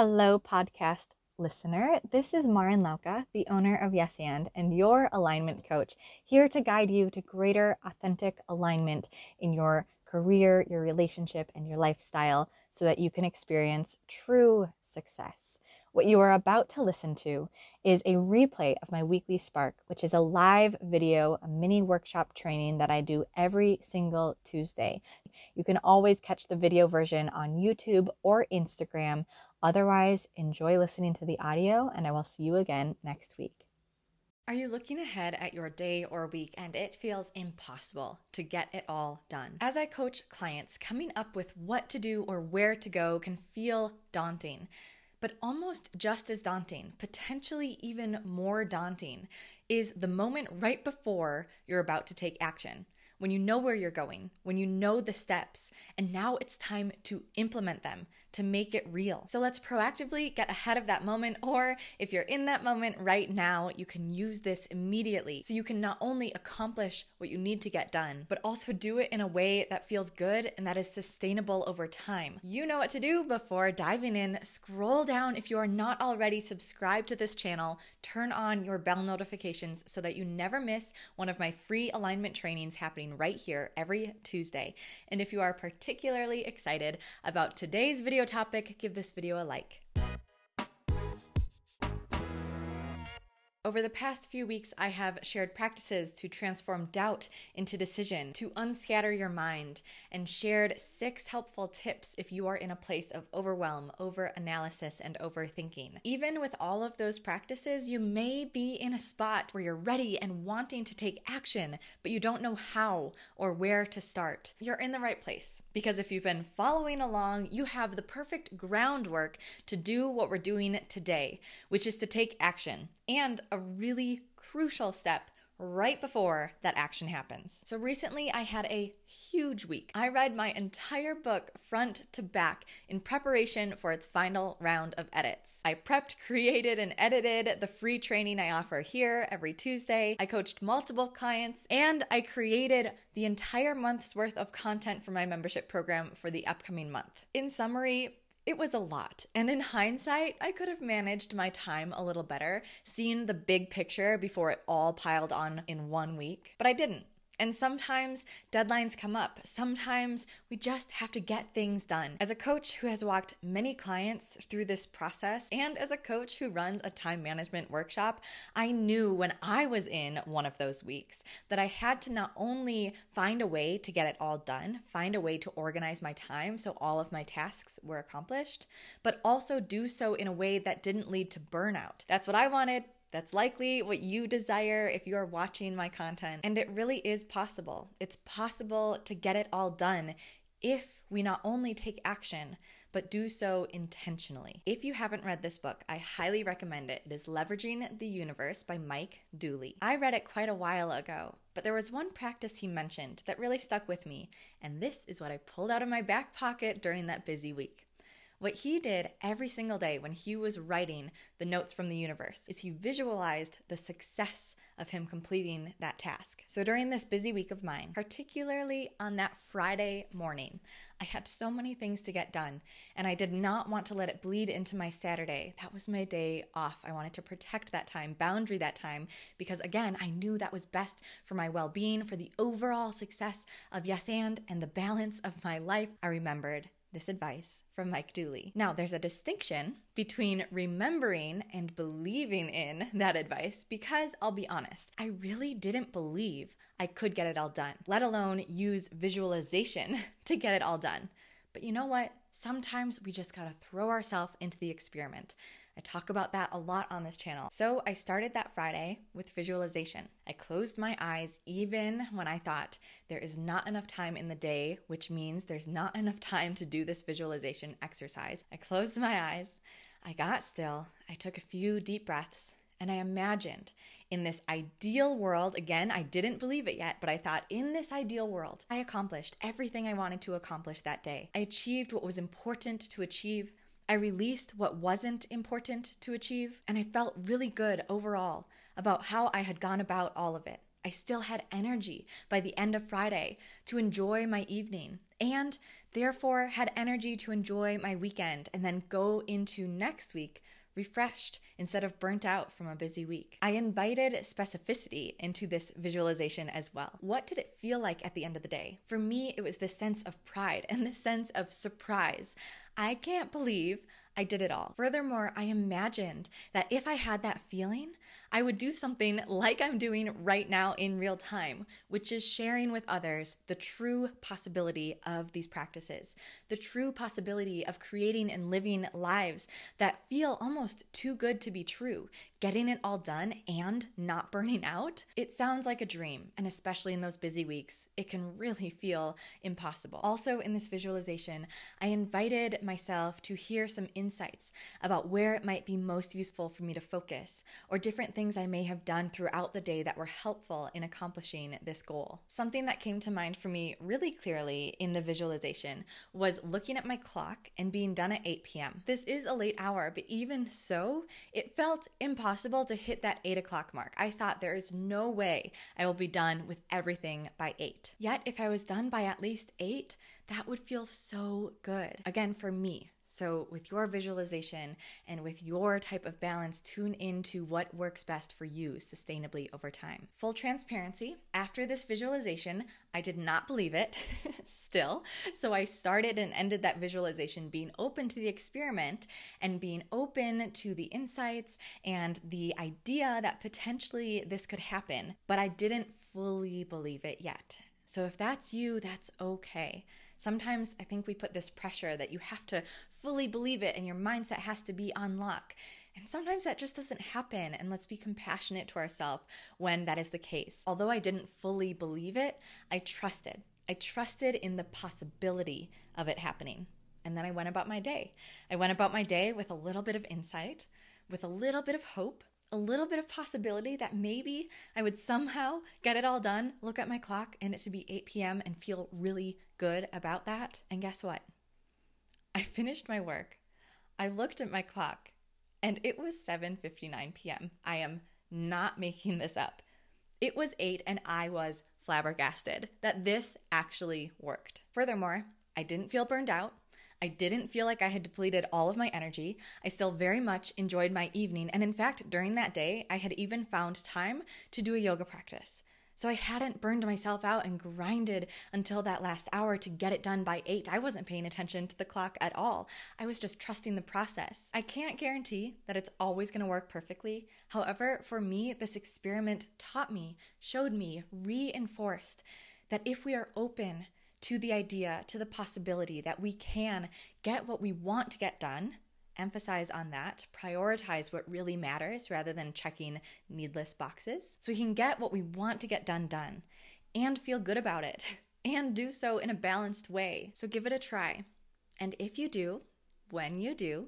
Hello, podcast listener. This is Marin Lauka, the owner of Yes and, and your alignment coach, here to guide you to greater authentic alignment in your career, your relationship, and your lifestyle so that you can experience true success. What you are about to listen to is a replay of my weekly Spark, which is a live video, a mini workshop training that I do every single Tuesday. You can always catch the video version on YouTube or Instagram. Otherwise, enjoy listening to the audio, and I will see you again next week. Are you looking ahead at your day or week and it feels impossible to get it all done? As I coach clients, coming up with what to do or where to go can feel daunting. But almost just as daunting, potentially even more daunting, is the moment right before you're about to take action. When you know where you're going, when you know the steps, and now it's time to implement them, to make it real. So let's proactively get ahead of that moment, or if you're in that moment right now, you can use this immediately. So you can not only accomplish what you need to get done, but also do it in a way that feels good and that is sustainable over time. You know what to do before diving in. Scroll down if you are not already subscribed to this channel, turn on your bell notifications so that you never miss one of my free alignment trainings happening right here every Tuesday. And if you are particularly excited about today's video topic, give this video a like. Over the past few weeks, I have shared practices to transform doubt into decision, to unscatter your mind, and shared six helpful tips if you are in a place of overwhelm, over analysis, and overthinking. Even with all of those practices, you may be in a spot where you're ready and wanting to take action, but you don't know how or where to start. You're in the right place because if you've been following along, you have the perfect groundwork to do what we're doing today, which is to take action and a really crucial step right before that action happens. So recently I had a huge week. I read my entire book front to back in preparation for its final round of edits. I prepped, created, and edited the free training I offer here every Tuesday. I coached multiple clients and I created the entire month's worth of content for my membership program for the upcoming month. In summary, it was a lot. And in hindsight, I could have managed my time a little better, seen the big picture before it all piled on in one week. But I didn't. And sometimes deadlines come up. Sometimes we just have to get things done. As a coach who has walked many clients through this process, and as a coach who runs a time management workshop, I knew when I was in one of those weeks that I had to not only find a way to get it all done, find a way to organize my time so all of my tasks were accomplished, but also do so in a way that didn't lead to burnout. That's what I wanted. That's likely what you desire if you are watching my content. And it really is possible. It's possible to get it all done if we not only take action, but do so intentionally. If you haven't read this book, I highly recommend it. It is Leveraging the Universe by Mike Dooley. I read it quite a while ago, but there was one practice he mentioned that really stuck with me, and this is what I pulled out of my back pocket during that busy week. What he did every single day when he was writing the notes from the universe is he visualized the success of him completing that task. So during this busy week of mine, particularly on that Friday morning, I had so many things to get done, and I did not want to let it bleed into my Saturday. That was my day off. I wanted to protect that time, boundary that time, because again, I knew that was best for my well being, for the overall success of Yes and, and the balance of my life. I remembered this advice from Mike Dooley. Now, there's a distinction between remembering and believing in that advice because I'll be honest, I really didn't believe I could get it all done, let alone use visualization to get it all done. But you know what? Sometimes we just gotta throw ourselves into the experiment. I talk about that a lot on this channel. So I started that Friday with visualization. I closed my eyes even when I thought there is not enough time in the day, which means there's not enough time to do this visualization exercise. I closed my eyes, I got still, I took a few deep breaths, and I imagined in this ideal world, again, I didn't believe it yet, but I thought in this ideal world, I accomplished everything I wanted to accomplish that day. I achieved what was important to achieve. I released what wasn't important to achieve, and I felt really good overall about how I had gone about all of it. I still had energy by the end of Friday to enjoy my evening and therefore had energy to enjoy my weekend and then go into next week refreshed instead of burnt out from a busy week. I invited specificity into this visualization as well. What did it feel like at the end of the day? For me, it was this sense of pride and this sense of surprise. I can't believe I did it all. Furthermore, I imagined that if I had that feeling, I would do something like I'm doing right now in real time, which is sharing with others the true possibility of these practices, the true possibility of creating and living lives that feel almost too good to be true, getting it all done and not burning out. It sounds like a dream, and especially in those busy weeks, it can really feel impossible. Also, in this visualization, I invited myself to hear some insights about where it might be most useful for me to focus or different things I may have done throughout the day that were helpful in accomplishing this goal. Something that came to mind for me really clearly in the visualization was looking at my clock and being done at 8 p.m. This is a late hour, but even so, it felt impossible to hit that 8 o'clock mark. I thought there is no way I will be done with everything by 8. Yet, if I was done by at least 8, that would feel so good. Again, for me, so, with your visualization and with your type of balance, tune into what works best for you sustainably over time. Full transparency after this visualization, I did not believe it still. So, I started and ended that visualization being open to the experiment and being open to the insights and the idea that potentially this could happen, but I didn't fully believe it yet. So, if that's you, that's okay. Sometimes I think we put this pressure that you have to fully believe it and your mindset has to be on lock. And sometimes that just doesn't happen, and let's be compassionate to ourselves when that is the case. Although I didn't fully believe it, I trusted. I trusted in the possibility of it happening. And then I went about my day. I went about my day with a little bit of insight, with a little bit of hope, a little bit of possibility that maybe I would somehow get it all done, look at my clock, and it to be 8 p.m. and feel really good about that. And guess what? I finished my work. I looked at my clock and it was 7:59 p.m. I am not making this up. It was 8 and I was flabbergasted that this actually worked. Furthermore, I didn't feel burned out. I didn't feel like I had depleted all of my energy. I still very much enjoyed my evening. And in fact, during that day, I had even found time to do a yoga practice. So I hadn't burned myself out and grinded until that last hour to get it done by eight. I wasn't paying attention to the clock at all. I was just trusting the process. I can't guarantee that it's always going to work perfectly. However, for me, this experiment taught me, showed me, reinforced that if we are open to the idea, to the possibility that we can get what we want to get done, emphasize on that, prioritize what really matters rather than checking needless boxes, so we can get what we want to get done done and feel good about it and do so in a balanced way. So give it a try. And if you do, when you do,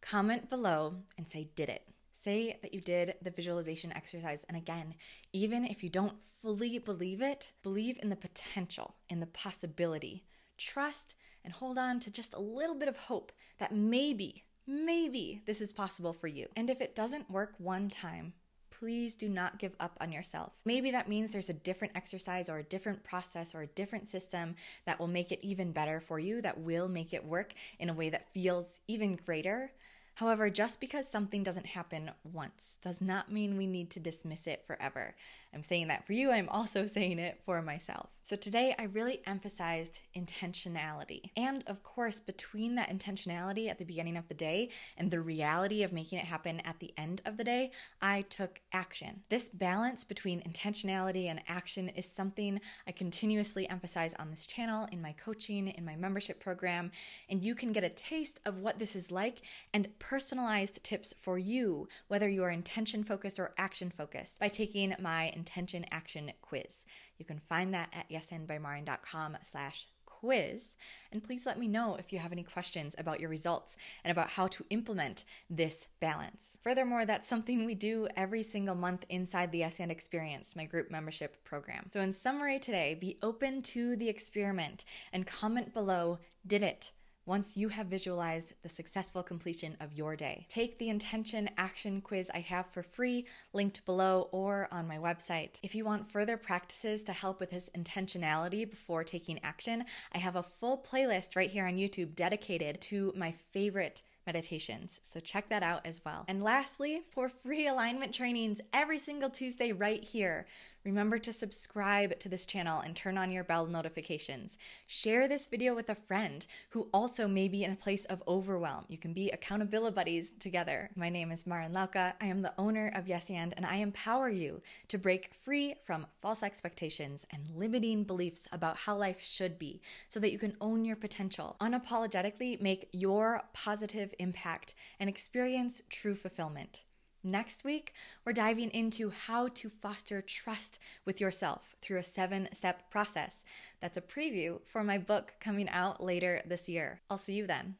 comment below and say, Did it. Say that you did the visualization exercise. And again, even if you don't fully believe it, believe in the potential, in the possibility. Trust and hold on to just a little bit of hope that maybe maybe this is possible for you. And if it doesn't work one time, please do not give up on yourself. Maybe that means there's a different exercise or a different process or a different system that will make it even better for you, that will make it work in a way that feels even greater. However, just because something doesn't happen once does not mean we need to dismiss it forever. I'm saying that for you, I'm also saying it for myself. So today, I really emphasized intentionality. And of course, between that intentionality at the beginning of the day and the reality of making it happen at the end of the day, I took action. This balance between intentionality and action is something I continuously emphasize on this channel, in my coaching, in my membership program, and you can get a taste of what this is like and personalized tips for you, whether you are intention focused or action focused, by taking my intention action quiz. You can find that at yesandbymaureen.com slash quiz. And please let me know if you have any questions about your results and about how to implement this balance. Furthermore, that's something we do every single month inside the Yes and Experience, my group membership program. So, in summary today, be open to the experiment and comment below, did it? Once you have visualized the successful completion of your day. Take the intention action quiz I have for free, linked below or on my website. If you want further practices to help with this intentionality before taking action, I have a full playlist right here on YouTube dedicated to my favorite meditations. So check that out as well. And lastly, for free alignment trainings every single Tuesday right here. Remember to subscribe to this channel and turn on your bell notifications. Share this video with a friend who also may be in a place of overwhelm. You can be accountability buddies together. My name is Maren Lauka. I am the owner of Yes and, and I empower you to break free from false expectations and limiting beliefs about how life should be so that you can own your potential, unapologetically make your positive impact, and experience true fulfillment. Next week, we're diving into how to foster trust with yourself through a seven step process. That's a preview for my book coming out later this year. I'll see you then.